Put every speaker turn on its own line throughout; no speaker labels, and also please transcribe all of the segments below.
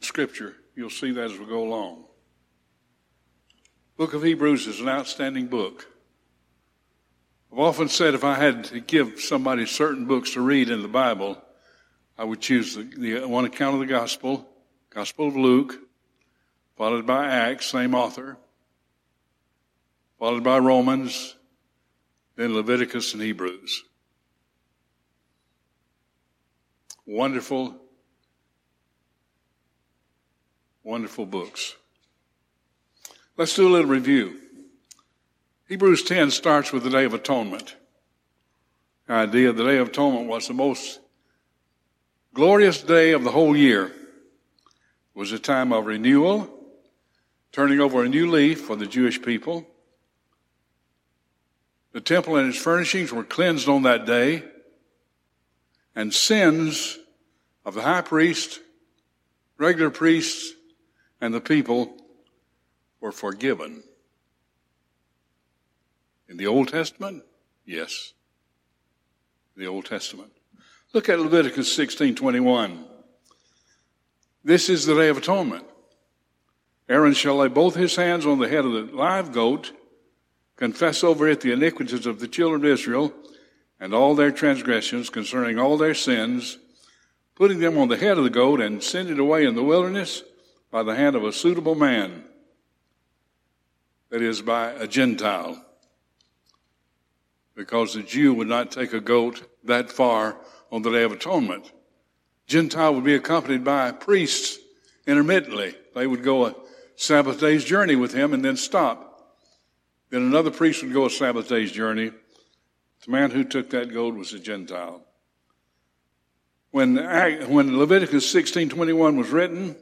Scripture, you'll see that as we go along. Book of Hebrews is an outstanding book. I've often said if I had to give somebody certain books to read in the Bible, I would choose the, the one account of the Gospel, Gospel of Luke, followed by Acts, same author, followed by Romans, then Leviticus and Hebrews. Wonderful, wonderful books. Let's do a little review. Hebrews 10 starts with the Day of Atonement. The idea of the Day of Atonement was the most glorious day of the whole year. It was a time of renewal, turning over a new leaf for the Jewish people. The temple and its furnishings were cleansed on that day, and sins of the high priest, regular priests, and the people were forgiven. In the Old Testament? Yes. The Old Testament. Look at Leviticus 16:21. This is the day of atonement. Aaron shall lay both his hands on the head of the live goat, confess over it the iniquities of the children of Israel, and all their transgressions concerning all their sins, putting them on the head of the goat, and send it away in the wilderness by the hand of a suitable man that is, by a Gentile. Because the Jew would not take a goat that far on the Day of Atonement. Gentile would be accompanied by priests intermittently. They would go a Sabbath day's journey with him and then stop. Then another priest would go a Sabbath day's journey. The man who took that goat was a Gentile. When, when Leviticus 16:21 was written,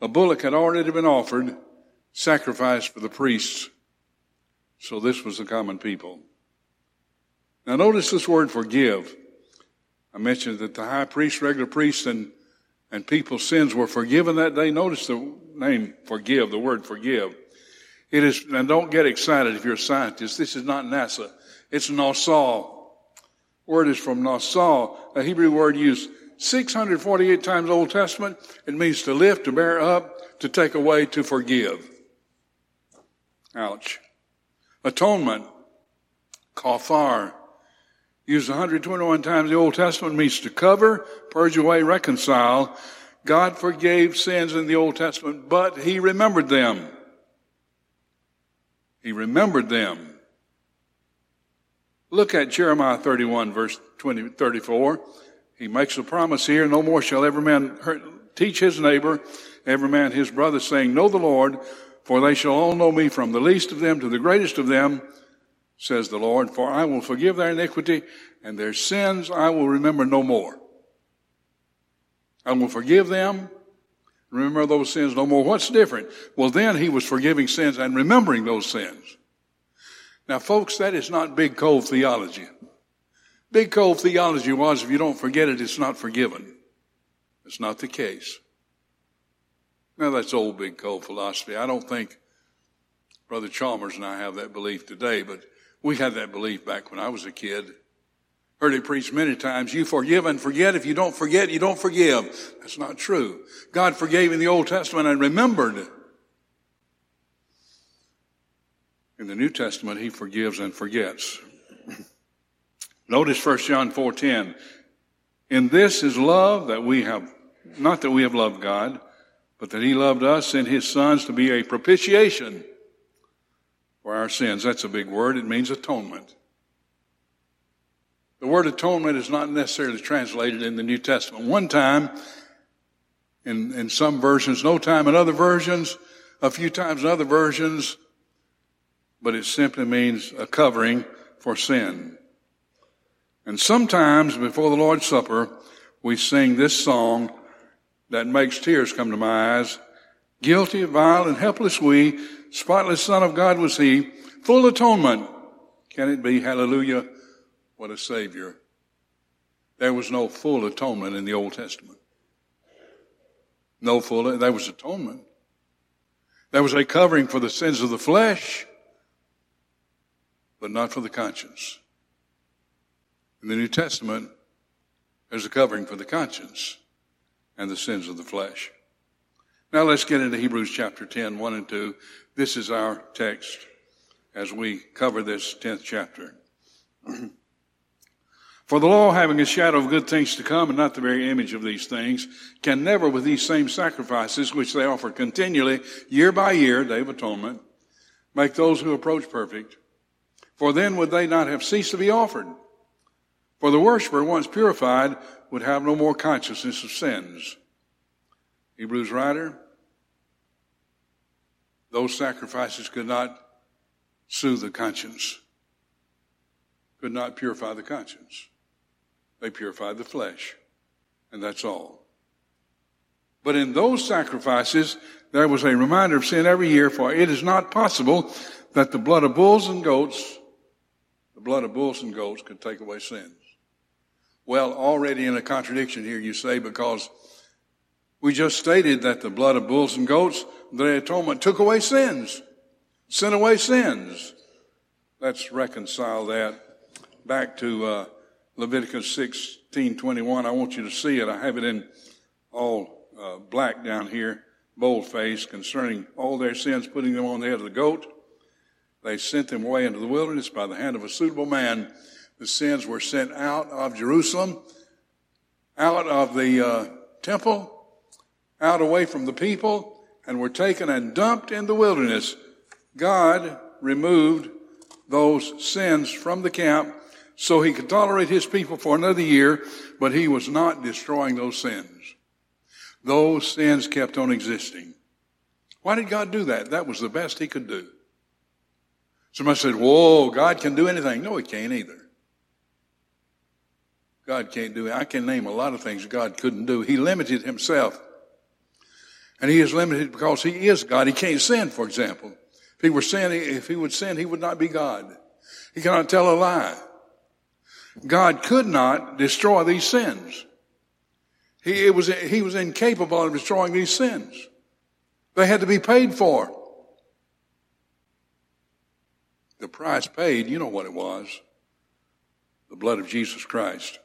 a bullock had already been offered sacrifice for the priests. So this was the common people. Now notice this word forgive. I mentioned that the high priest, regular priests, and, and people's sins were forgiven that day. Notice the name forgive, the word forgive. It is, and don't get excited if you're a scientist. This is not NASA. It's Nassau. Word is from Nassau, a Hebrew word used 648 times Old Testament. It means to lift, to bear up, to take away, to forgive. Ouch. Atonement, kafar, used 121 times the Old Testament, means to cover, purge away, reconcile. God forgave sins in the Old Testament, but He remembered them. He remembered them. Look at Jeremiah 31 verse 20, 34. He makes a promise here, no more shall every man hurt, teach his neighbor, every man his brother, saying, Know the Lord, for they shall all know me from the least of them to the greatest of them, says the Lord, for I will forgive their iniquity and their sins I will remember no more. I will forgive them, remember those sins no more. What's different? Well, then he was forgiving sins and remembering those sins. Now, folks, that is not Big Cove theology. Big Cove theology was if you don't forget it, it's not forgiven. It's not the case. Now that's old big cove philosophy. I don't think Brother Chalmers and I have that belief today, but we had that belief back when I was a kid. Heard it preached many times. You forgive and forget. If you don't forget, you don't forgive. That's not true. God forgave in the Old Testament and remembered. In the New Testament, He forgives and forgets. Notice 1 John 4.10. In this is love that we have, not that we have loved God, but that he loved us and his sons to be a propitiation for our sins. That's a big word. It means atonement. The word atonement is not necessarily translated in the New Testament. One time, in, in some versions, no time in other versions, a few times in other versions, but it simply means a covering for sin. And sometimes before the Lord's Supper, we sing this song that makes tears come to my eyes. Guilty, vile, and helpless we, spotless Son of God was he, full atonement. Can it be? Hallelujah. What a Savior. There was no full atonement in the Old Testament. No full, there was atonement. There was a covering for the sins of the flesh, but not for the conscience. In the New Testament, there's a covering for the conscience and the sins of the flesh. Now let's get into Hebrews chapter 10, 1 and 2. This is our text as we cover this 10th chapter. For the law, having a shadow of good things to come and not the very image of these things, can never, with these same sacrifices which they offer continually, year by year, Day of Atonement, make those who approach perfect. For then would they not have ceased to be offered. For the worshiper, once purified, would have no more consciousness of sins. Hebrews writer, those sacrifices could not soothe the conscience, could not purify the conscience. They purified the flesh, and that's all. But in those sacrifices, there was a reminder of sin every year, for it is not possible that the blood of bulls and goats, the blood of bulls and goats could take away sins. Well, already in a contradiction here, you say, because we just stated that the blood of bulls and goats, the atonement took away sins, sent away sins. Let's reconcile that back to uh, Leviticus 16, 21. I want you to see it. I have it in all uh, black down here, bold face, concerning all their sins, putting them on the head of the goat. They sent them away into the wilderness by the hand of a suitable man. The sins were sent out of Jerusalem, out of the uh, temple, out away from the people, and were taken and dumped in the wilderness. God removed those sins from the camp so he could tolerate his people for another year, but he was not destroying those sins. Those sins kept on existing. Why did God do that? That was the best he could do. Somebody said, whoa, God can do anything. No, he can't either. God can't do. I can name a lot of things God couldn't do. He limited himself. And he is limited because he is God. He can't sin, for example. If he were sin, if he would sin, he would not be God. He cannot tell a lie. God could not destroy these sins. He, was, he was incapable of destroying these sins. They had to be paid for. The price paid, you know what it was. The blood of Jesus Christ,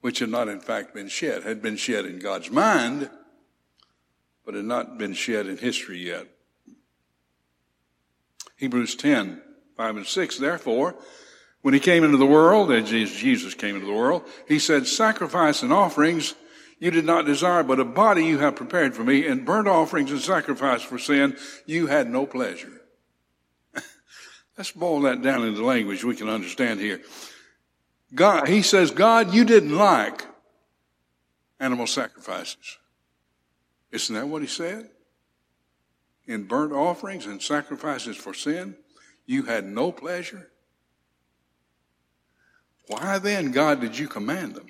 which had not in fact been shed, had been shed in God's mind, but had not been shed in history yet. Hebrews 10, 5 and 6, therefore, when he came into the world, as Jesus came into the world, he said, sacrifice and offerings you did not desire, but a body you have prepared for me, and burnt offerings and sacrifice for sin you had no pleasure. Let's boil that down into language we can understand here. God, he says, God, you didn't like animal sacrifices. Isn't that what he said? In burnt offerings and sacrifices for sin, you had no pleasure. Why then, God, did you command them?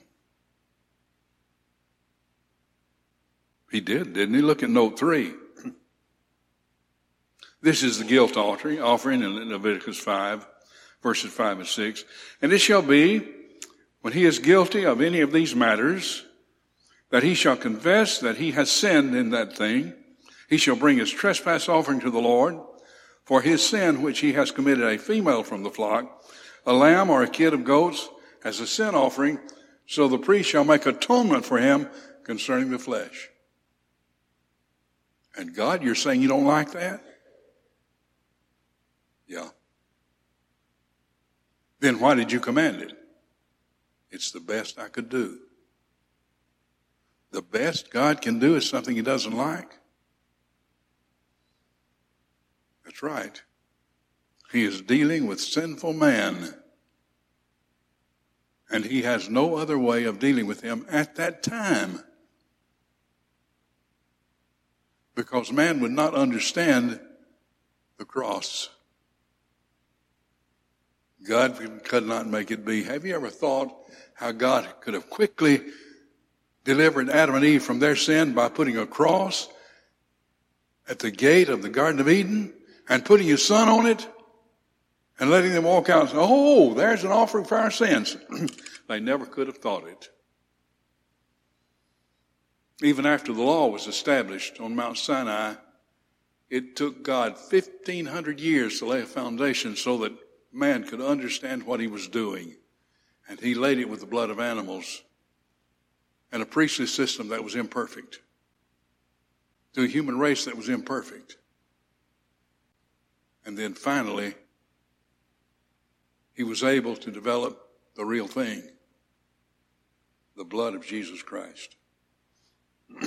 He did, didn't he? Look at note three. This is the guilt offering, offering in Leviticus 5, verses 5 and 6. And it shall be, when he is guilty of any of these matters, that he shall confess that he has sinned in that thing. He shall bring his trespass offering to the Lord for his sin which he has committed a female from the flock a lamb or a kid of goats as a sin offering, so the priest shall make atonement for him concerning the flesh. And God, you're saying you don't like that? Yeah. Then why did you command it? It's the best I could do. The best God can do is something he doesn't like. That's right. He is dealing with sinful man. And he has no other way of dealing with him at that time. Because man would not understand the cross. God could not make it be. Have you ever thought how God could have quickly delivered Adam and Eve from their sin by putting a cross at the gate of the Garden of Eden and putting his son on it and letting them walk out and say, Oh, there's an offering for our sins. they never could have thought it. Even after the law was established on Mount Sinai, it took God 1500 years to lay a foundation so that man could understand what he was doing. And he laid it with the blood of animals and a priestly system that was imperfect to a human race that was imperfect. And then finally, he was able to develop the real thing the blood of Jesus Christ.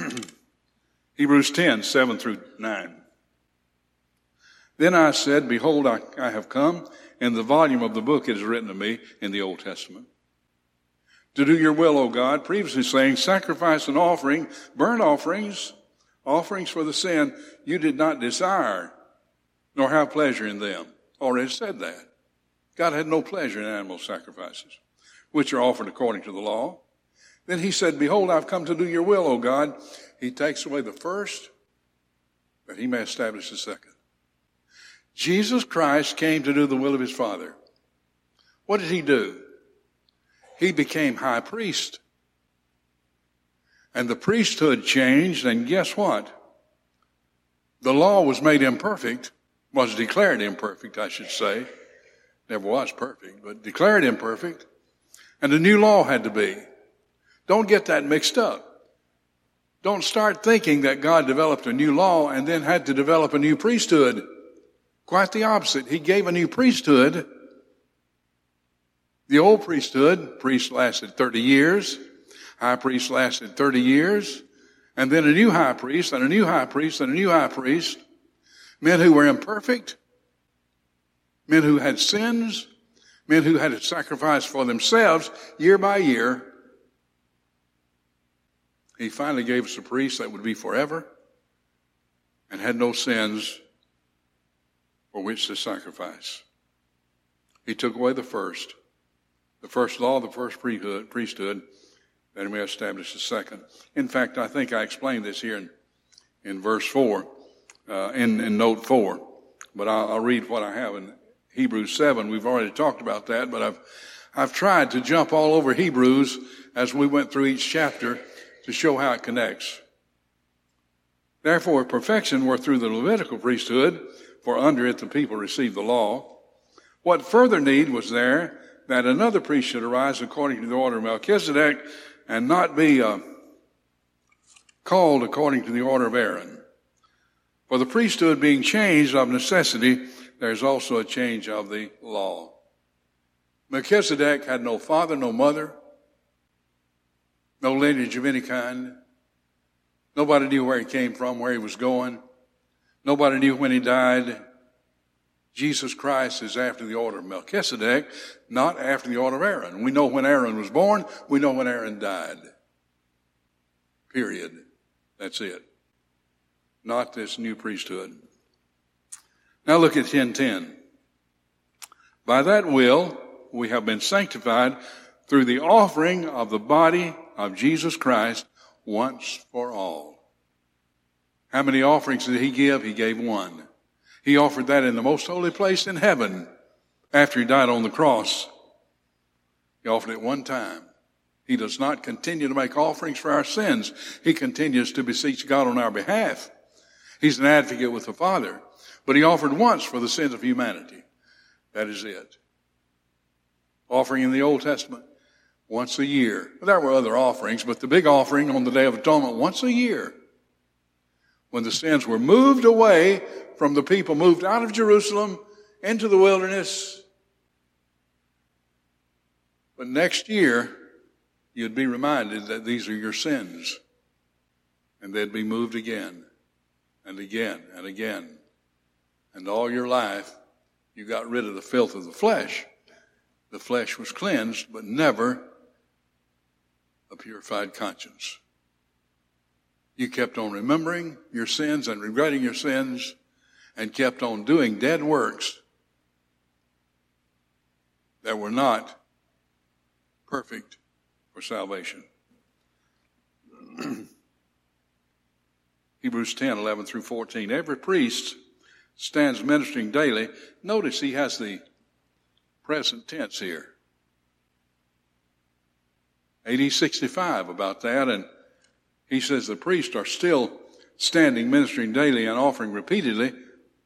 Hebrews 10, 7 through 9. Then I said, Behold, I, I have come. In the volume of the book it is written to me in the Old Testament. To do your will, O God, previously saying, Sacrifice and offering, burnt offerings, offerings for the sin, you did not desire, nor have pleasure in them. Already said that. God had no pleasure in animal sacrifices, which are offered according to the law. Then he said, Behold, I've come to do your will, O God. He takes away the first, that he may establish the second. Jesus Christ came to do the will of his Father. What did he do? He became high priest. And the priesthood changed, and guess what? The law was made imperfect, was declared imperfect, I should say. Never was perfect, but declared imperfect. And a new law had to be. Don't get that mixed up. Don't start thinking that God developed a new law and then had to develop a new priesthood. Quite the opposite. He gave a new priesthood. The old priesthood, priest lasted 30 years. High priest lasted 30 years. And then a new high priest and a new high priest and a new high priest. Men who were imperfect. Men who had sins. Men who had to sacrifice for themselves year by year. He finally gave us a priest that would be forever and had no sins for which to sacrifice. He took away the first, the first law, the first priesthood, that he may the second. In fact, I think I explained this here in, in verse 4, uh, in, in note 4, but I'll, I'll read what I have in Hebrews 7. We've already talked about that, but I've, I've tried to jump all over Hebrews as we went through each chapter to show how it connects. Therefore, perfection were through the Levitical priesthood, for under it the people received the law. What further need was there that another priest should arise according to the order of Melchizedek and not be uh, called according to the order of Aaron? For the priesthood being changed of necessity, there's also a change of the law. Melchizedek had no father, no mother, no lineage of any kind. Nobody knew where he came from, where he was going. Nobody knew when he died. Jesus Christ is after the order of Melchizedek, not after the order of Aaron. We know when Aaron was born. We know when Aaron died. Period. That's it. Not this new priesthood. Now look at 1010. By that will, we have been sanctified through the offering of the body of Jesus Christ once for all. How many offerings did he give? He gave one. He offered that in the most holy place in heaven after he died on the cross. He offered it one time. He does not continue to make offerings for our sins. He continues to beseech God on our behalf. He's an advocate with the Father. But he offered once for the sins of humanity. That is it. Offering in the Old Testament once a year. There were other offerings, but the big offering on the Day of Atonement once a year when the sins were moved away from the people, moved out of Jerusalem into the wilderness. But next year, you'd be reminded that these are your sins. And they'd be moved again and again and again. And all your life, you got rid of the filth of the flesh. The flesh was cleansed, but never a purified conscience. You kept on remembering your sins and regretting your sins and kept on doing dead works that were not perfect for salvation. Hebrews 10, 11 through 14. Every priest stands ministering daily. Notice he has the present tense here. AD 65 about that, and he says the priests are still standing, ministering daily, and offering repeatedly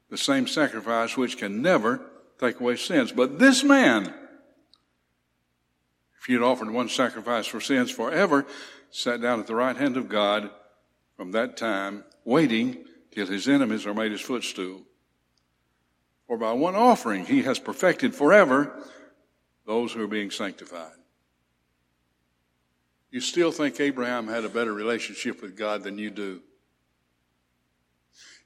the same sacrifice which can never take away sins. But this man, if he had offered one sacrifice for sins forever, sat down at the right hand of God from that time, waiting till his enemies are made his footstool. For by one offering he has perfected forever those who are being sanctified. You still think Abraham had a better relationship with God than you do?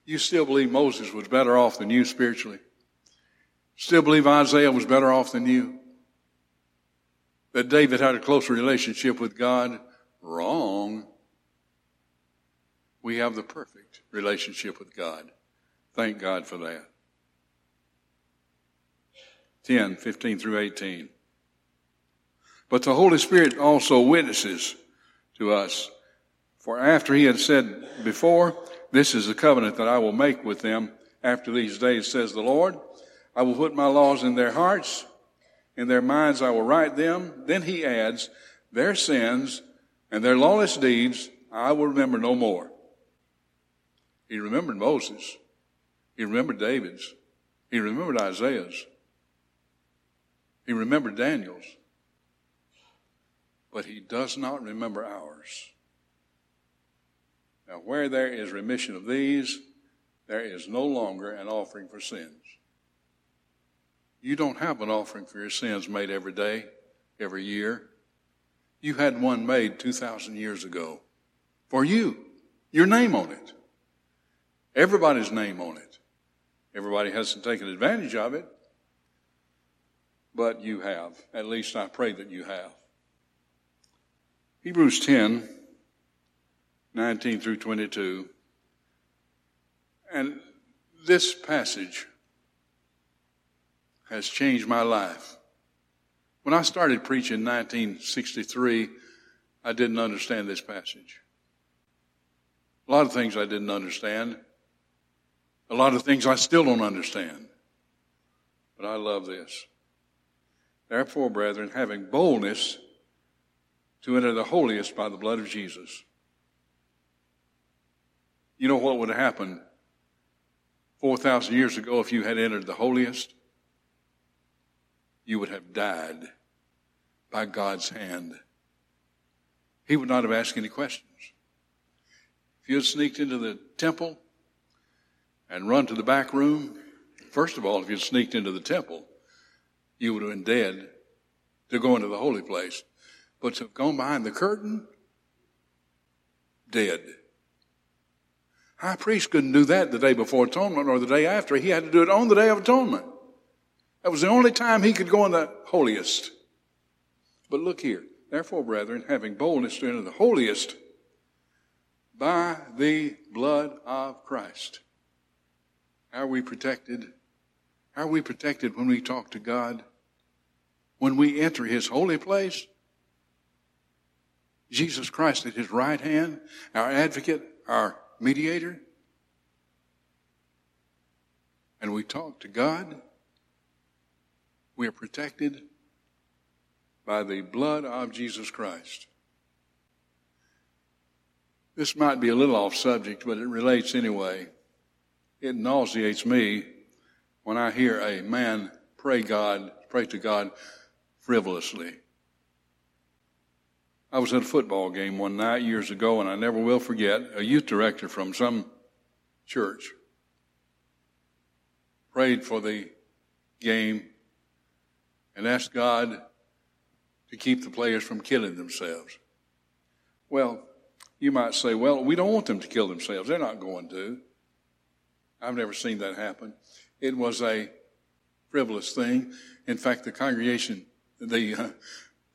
You still believe Moses was better off than you spiritually? Still believe Isaiah was better off than you? That David had a closer relationship with God? Wrong. We have the perfect relationship with God. Thank God for that. 10, 15 through 18. But the Holy Spirit also witnesses to us. For after he had said before, this is the covenant that I will make with them after these days, says the Lord. I will put my laws in their hearts, in their minds I will write them. Then he adds, their sins and their lawless deeds I will remember no more. He remembered Moses. He remembered David's. He remembered Isaiah's. He remembered Daniel's but he does not remember ours. Now, where there is remission of these, there is no longer an offering for sins. You don't have an offering for your sins made every day, every year. You had one made 2,000 years ago for you, your name on it. Everybody's name on it. Everybody hasn't taken advantage of it, but you have. At least I pray that you have. Hebrews 10, 19 through 22. And this passage has changed my life. When I started preaching in 1963, I didn't understand this passage. A lot of things I didn't understand. A lot of things I still don't understand. But I love this. Therefore, brethren, having boldness to enter the holiest by the blood of Jesus. You know what would have happened 4,000 years ago if you had entered the holiest? You would have died by God's hand. He would not have asked any questions. If you had sneaked into the temple and run to the back room, first of all, if you had sneaked into the temple, you would have been dead to go into the holy place but to have gone behind the curtain, dead. High priest couldn't do that the day before atonement or the day after. He had to do it on the day of atonement. That was the only time he could go in the holiest. But look here. Therefore, brethren, having boldness to enter the holiest by the blood of Christ. How are we protected? How are we protected when we talk to God? When we enter His holy place? Jesus Christ at his right hand, our advocate, our mediator. And we talk to God. We are protected by the blood of Jesus Christ. This might be a little off subject, but it relates anyway. It nauseates me when I hear a man pray God, pray to God frivolously. I was at a football game one night years ago, and I never will forget a youth director from some church prayed for the game and asked God to keep the players from killing themselves. Well, you might say, well, we don't want them to kill themselves. They're not going to. I've never seen that happen. It was a frivolous thing. In fact, the congregation, the uh,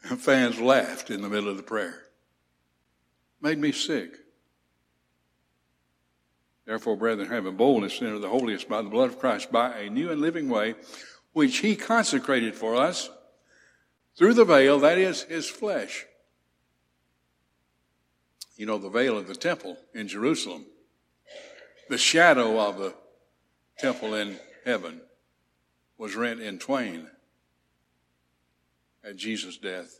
fans laughed in the middle of the prayer. Made me sick. Therefore, brethren, having boldness to enter the holiest by the blood of Christ, by a new and living way, which he consecrated for us through the veil, that is his flesh. You know, the veil of the temple in Jerusalem, the shadow of the temple in heaven was rent in twain at Jesus' death.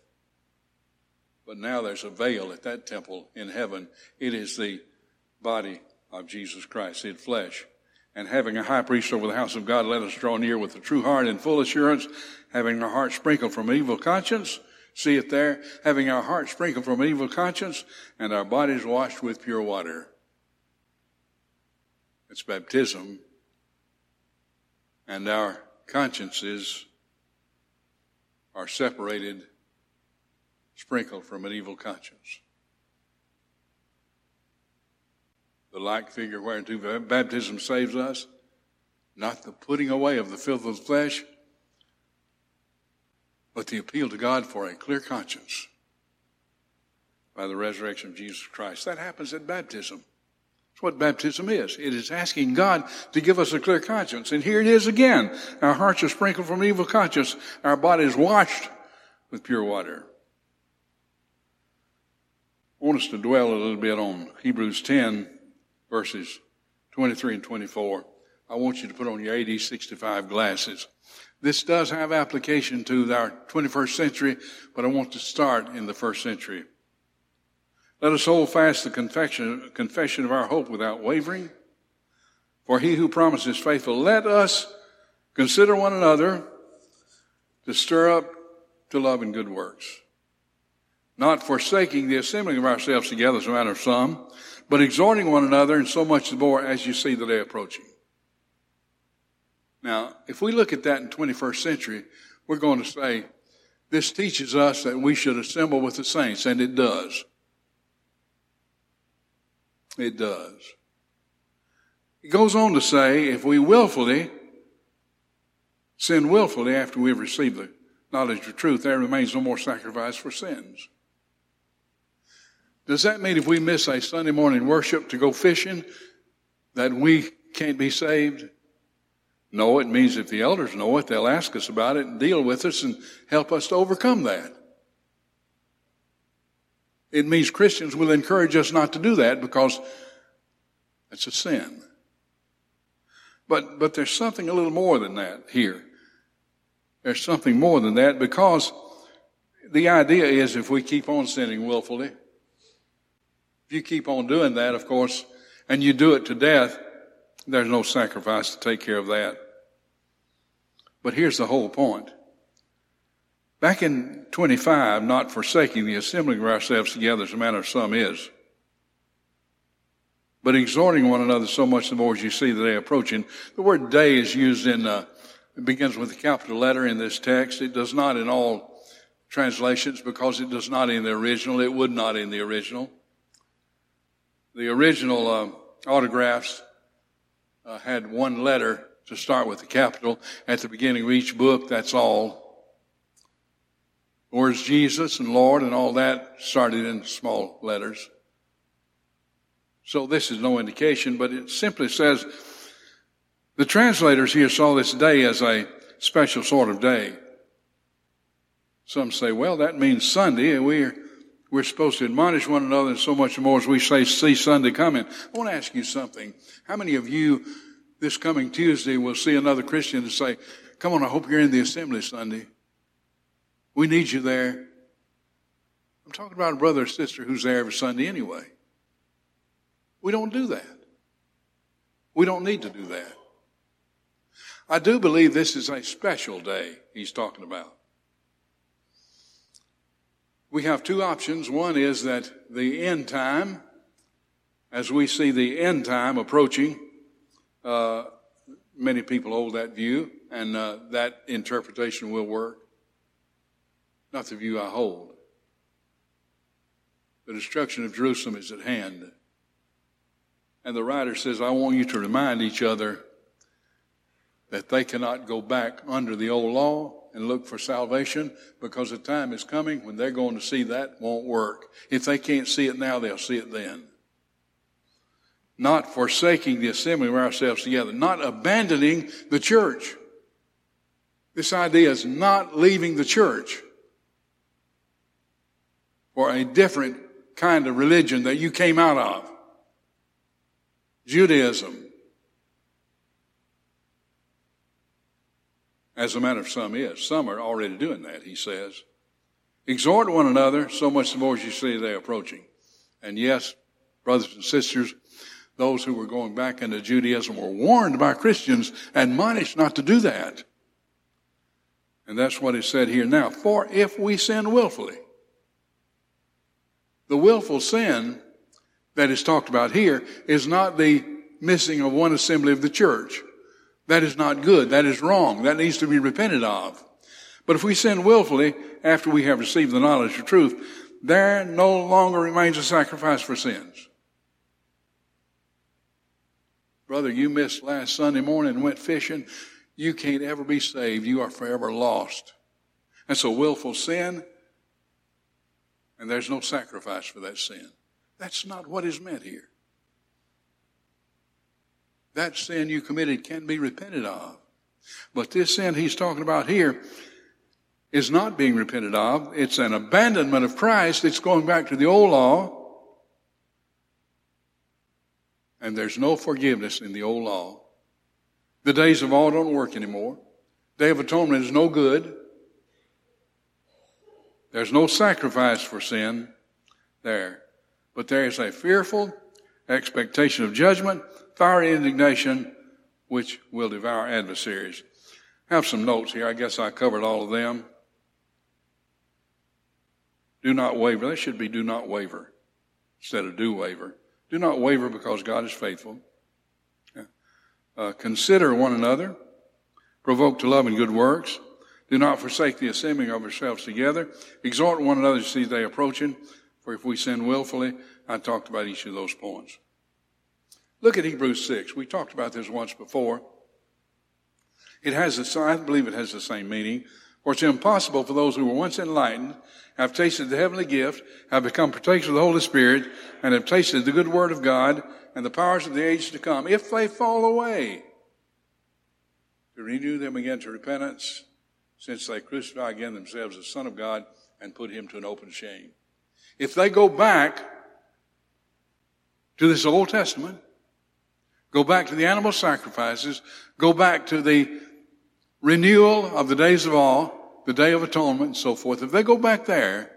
But now there's a veil at that temple in heaven. It is the body of Jesus Christ in flesh. And having a high priest over the house of God, let us draw near with a true heart and full assurance, having our hearts sprinkled from evil conscience. See it there? Having our hearts sprinkled from evil conscience and our bodies washed with pure water. It's baptism. And our consciences are separated, sprinkled from an evil conscience. the like figure whereunto baptism saves us, not the putting away of the filth of the flesh, but the appeal to God for a clear conscience by the resurrection of Jesus Christ. That happens at baptism. That's what baptism is. It is asking God to give us a clear conscience. And here it is again. Our hearts are sprinkled from evil conscience. Our bodies washed with pure water. I want us to dwell a little bit on Hebrews 10, verses 23 and 24. I want you to put on your AD 65 glasses. This does have application to our 21st century, but I want to start in the first century. Let us hold fast the confession, confession of our hope without wavering. For he who promises faithful, let us consider one another to stir up to love and good works. Not forsaking the assembling of ourselves together as a matter of some, but exhorting one another, and so much the more as you see the day approaching. Now, if we look at that in 21st century, we're going to say, this teaches us that we should assemble with the saints, and it does. It does. It goes on to say, if we willfully sin willfully after we've received the knowledge of truth, there remains no more sacrifice for sins. Does that mean if we miss a Sunday morning worship to go fishing, that we can't be saved? No, it means if the elders know it, they'll ask us about it and deal with us and help us to overcome that. It means Christians will encourage us not to do that because it's a sin. But, but there's something a little more than that here. There's something more than that because the idea is if we keep on sinning willfully, if you keep on doing that, of course, and you do it to death, there's no sacrifice to take care of that. But here's the whole point. Back in 25, not forsaking the assembling of ourselves together as a matter of some is, but exhorting one another so much the more as you see the day approaching. The word day is used in, uh, it begins with a capital letter in this text. It does not in all translations because it does not in the original. It would not in the original. The original uh, autographs uh, had one letter to start with the capital at the beginning of each book. That's all. Words Jesus and Lord and all that started in small letters. So this is no indication, but it simply says the translators here saw this day as a special sort of day. Some say, well, that means Sunday, and we're we're supposed to admonish one another and so much more as we say, see Sunday coming. I want to ask you something. How many of you this coming Tuesday will see another Christian and say, come on, I hope you're in the assembly Sunday. We need you there. I'm talking about a brother or sister who's there every Sunday anyway. We don't do that. We don't need to do that. I do believe this is a special day he's talking about we have two options. One is that the end time, as we see the end time approaching, uh, many people hold that view, and uh, that interpretation will work. Not the view I hold. The destruction of Jerusalem is at hand. And the writer says, I want you to remind each other that they cannot go back under the old law and look for salvation because the time is coming when they're going to see that won't work. If they can't see it now, they'll see it then. Not forsaking the assembly of ourselves together, not abandoning the church. This idea is not leaving the church for a different kind of religion that you came out of. Judaism. As a matter of some is. Some are already doing that, he says. Exhort one another, so much the more as you see they approaching. And yes, brothers and sisters, those who were going back into Judaism were warned by Christians, admonished not to do that. And that's what said here now. For if we sin willfully, the willful sin that is talked about here is not the missing of one assembly of the church. That is not good. That is wrong. That needs to be repented of. But if we sin willfully after we have received the knowledge of truth, there no longer remains a sacrifice for sins. Brother, you missed last Sunday morning and went fishing. You can't ever be saved. You are forever lost. That's a willful sin, and there's no sacrifice for that sin. That's not what is meant here. That sin you committed can be repented of. But this sin he's talking about here is not being repented of. It's an abandonment of Christ. It's going back to the old law. And there's no forgiveness in the old law. The days of awe don't work anymore. Day of Atonement is no good. There's no sacrifice for sin there. But there is a fearful expectation of judgment, fiery indignation, which will devour adversaries. I have some notes here. I guess I covered all of them. Do not waver. That should be do not waver instead of do waver. Do not waver because God is faithful. Uh, consider one another. Provoke to love and good works. Do not forsake the assembling of yourselves together. Exhort one another to see the day approaching. For if we sin willfully, I talked about each of those points. Look at Hebrews 6. We talked about this once before. It has, a, I believe it has the same meaning. For it's impossible for those who were once enlightened have tasted the heavenly gift, have become partakers of the Holy Spirit, and have tasted the good word of God and the powers of the age to come, if they fall away, to renew them again to repentance, since they crucify again themselves the Son of God and put him to an open shame. If they go back to this Old Testament, go back to the animal sacrifices, go back to the renewal of the days of awe, the Day of Atonement and so forth, if they go back there,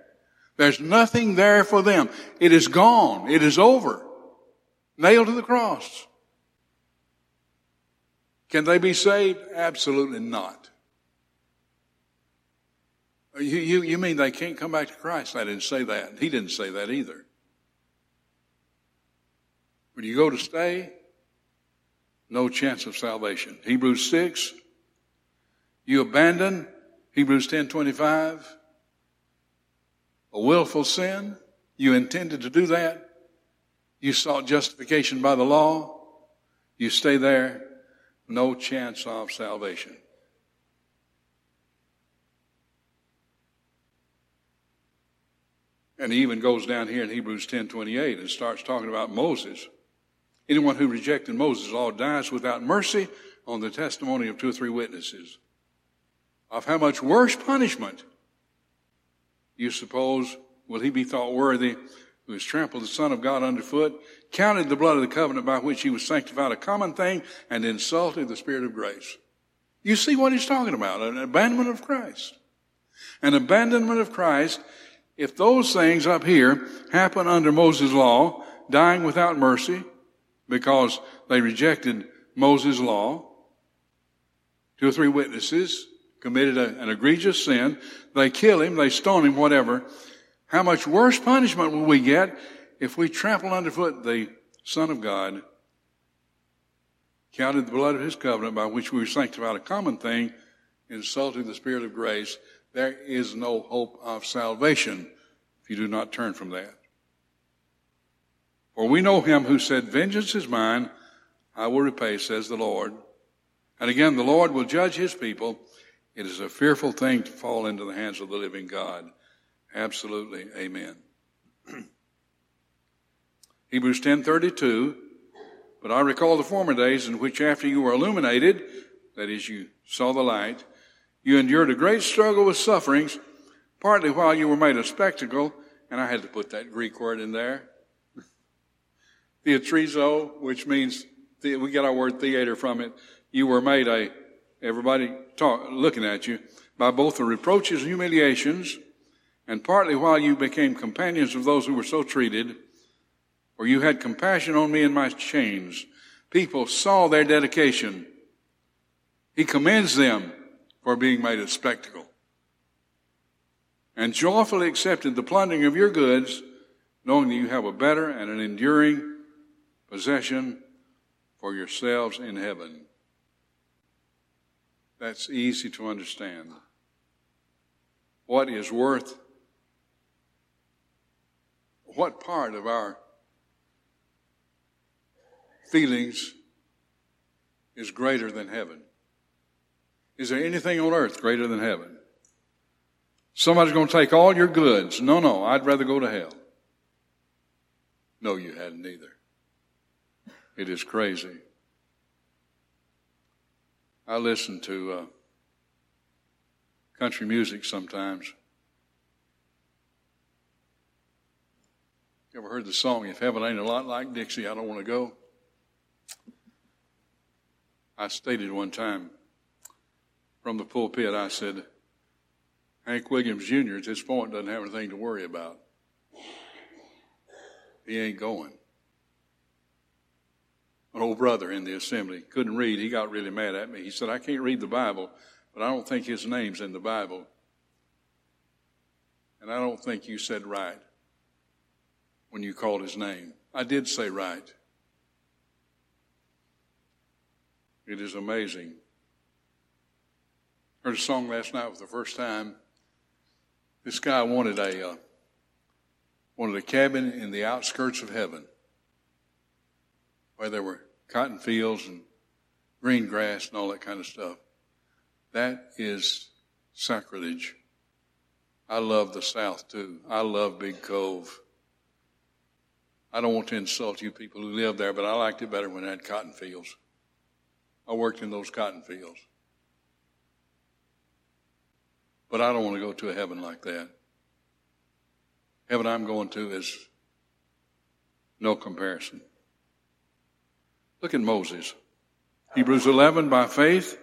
there's nothing there for them. It is gone. It is over. Nailed to the cross. Can they be saved? Absolutely not. You, you, you mean they can't come back to Christ? I didn't say that. He didn't say that either. When you go to stay, no chance of salvation. Hebrews 6, you abandon Hebrews 10:25 a willful sin you intended to do that you sought justification by the law you stay there no chance of salvation and he even goes down here in Hebrews 10:28 and starts talking about Moses anyone who rejected Moses' law dies without mercy on the testimony of two or three witnesses of how much worse punishment you suppose will he be thought worthy who has trampled the Son of God underfoot, counted the blood of the covenant by which he was sanctified a common thing, and insulted the Spirit of grace. You see what he's talking about, an abandonment of Christ. An abandonment of Christ, if those things up here happen under Moses' law, dying without mercy, because they rejected Moses' law, two or three witnesses, committed a, an egregious sin. They kill him, they stone him, whatever. How much worse punishment will we get if we trample underfoot the Son of God, counted the blood of his covenant by which we were sanctified a common thing, insulting the Spirit of grace? There is no hope of salvation if you do not turn from that. For we know him who said, Vengeance is mine, I will repay, says the Lord. And again, the Lord will judge his people. It is a fearful thing to fall into the hands of the living God. Absolutely. Amen. Hebrews 10:32 But I recall the former days in which after you were illuminated that is you saw the light you endured a great struggle with sufferings partly while you were made a spectacle and I had to put that Greek word in there. Theatrizo, which means we get our word theater from it. You were made a everybody talk, looking at you by both the reproaches and humiliations, and partly while you became companions of those who were so treated, or you had compassion on me in my chains. People saw their dedication. He commends them for being made a spectacle and joyfully accepted the plundering of your goods, knowing that you have a better and an enduring possession for yourselves in heaven. That's easy to understand. What is worth, what part of our feelings is greater than heaven? Is there anything on earth greater than heaven? Somebody's going to take all your goods. No, no, I'd rather go to hell. No, you hadn't either. It is crazy. I listen to uh, country music sometimes. You ever heard the song, If Heaven Ain't a Lot Like Dixie, I Don't Want to Go? I stated one time from the pulpit, I said, Hank Williams Jr. at this point doesn't have anything to worry about. He ain't going. An old brother in the assembly couldn't read. He got really mad at me. He said, I can't read the Bible, but I don't think his name's in the Bible. And I don't think you said right when you called his name. I did say right. It is amazing. Heard a song last night for the first time. This guy wanted a uh, wanted a cabin in the outskirts of heaven, where there were cotton fields and green grass and all that kind of stuff. That is sacrilege. I love the South too. I love Big Cove. I don't want to insult you people who live there, but I liked it better when it had cotton fields. I worked in those cotton fields. But I don't want to go to a heaven like that. Heaven I'm going to is no comparison. Look at Moses. Hebrews 11, by faith,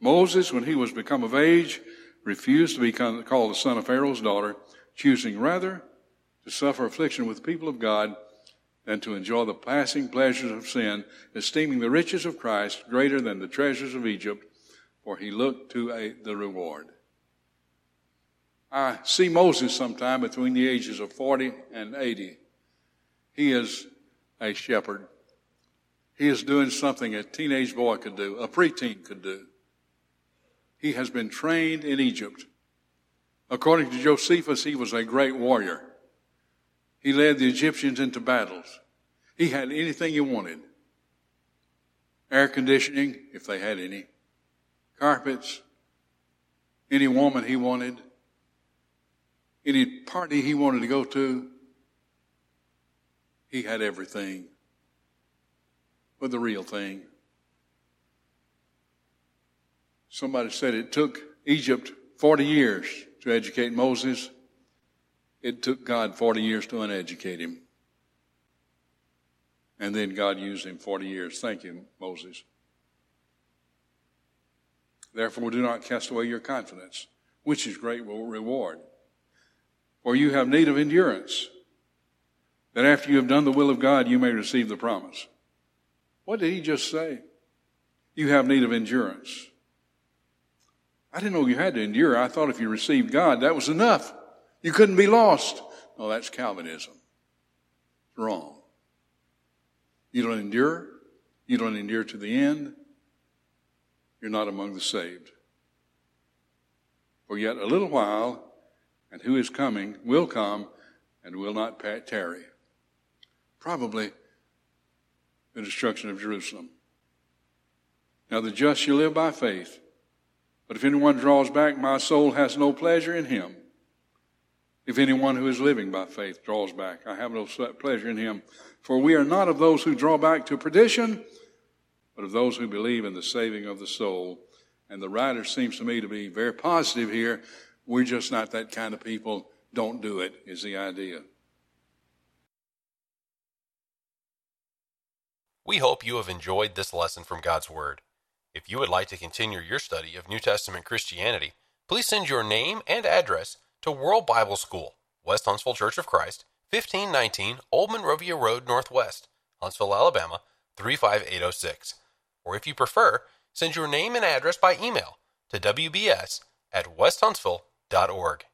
Moses, when he was become of age, refused to be called the son of Pharaoh's daughter, choosing rather to suffer affliction with the people of God than to enjoy the passing pleasures of sin, esteeming the riches of Christ greater than the treasures of Egypt, for he looked to a, the reward. I see Moses sometime between the ages of 40 and 80. He is a shepherd. He is doing something a teenage boy could do, a preteen could do. He has been trained in Egypt. According to Josephus, he was a great warrior. He led the Egyptians into battles. He had anything he wanted. Air conditioning, if they had any. Carpets. Any woman he wanted any party he wanted to go to, he had everything but the real thing. Somebody said it took Egypt 40 years to educate Moses. It took God 40 years to uneducate him. And then God used him 40 years. Thank you, Moses. Therefore, do not cast away your confidence, which is great reward or you have need of endurance, that after you have done the will of God, you may receive the promise. What did he just say? You have need of endurance. I didn't know you had to endure. I thought if you received God, that was enough. You couldn't be lost. No, that's Calvinism. It's wrong. You don't endure. You don't endure to the end. You're not among the saved. For yet a little while, and who is coming will come and will not tarry. Probably the destruction of Jerusalem. Now the just shall live by faith. But if anyone draws back, my soul has no pleasure in him. If anyone who is living by faith draws back, I have no pleasure in him. For we are not of those who draw back to perdition, but of those who believe in the saving of the soul. And the writer seems to me to be very positive here we're just not that kind of people. don't do it, is the idea.
We hope you have enjoyed this lesson from God's Word. If you would like to continue your study of New Testament Christianity, please send your name and address to World Bible School, West Huntsville Church of Christ, 1519 Old Monrovia Road Northwest, Huntsville, Alabama 35806. Or if you prefer, send your name and address by email to wbs at westhuntsville.org.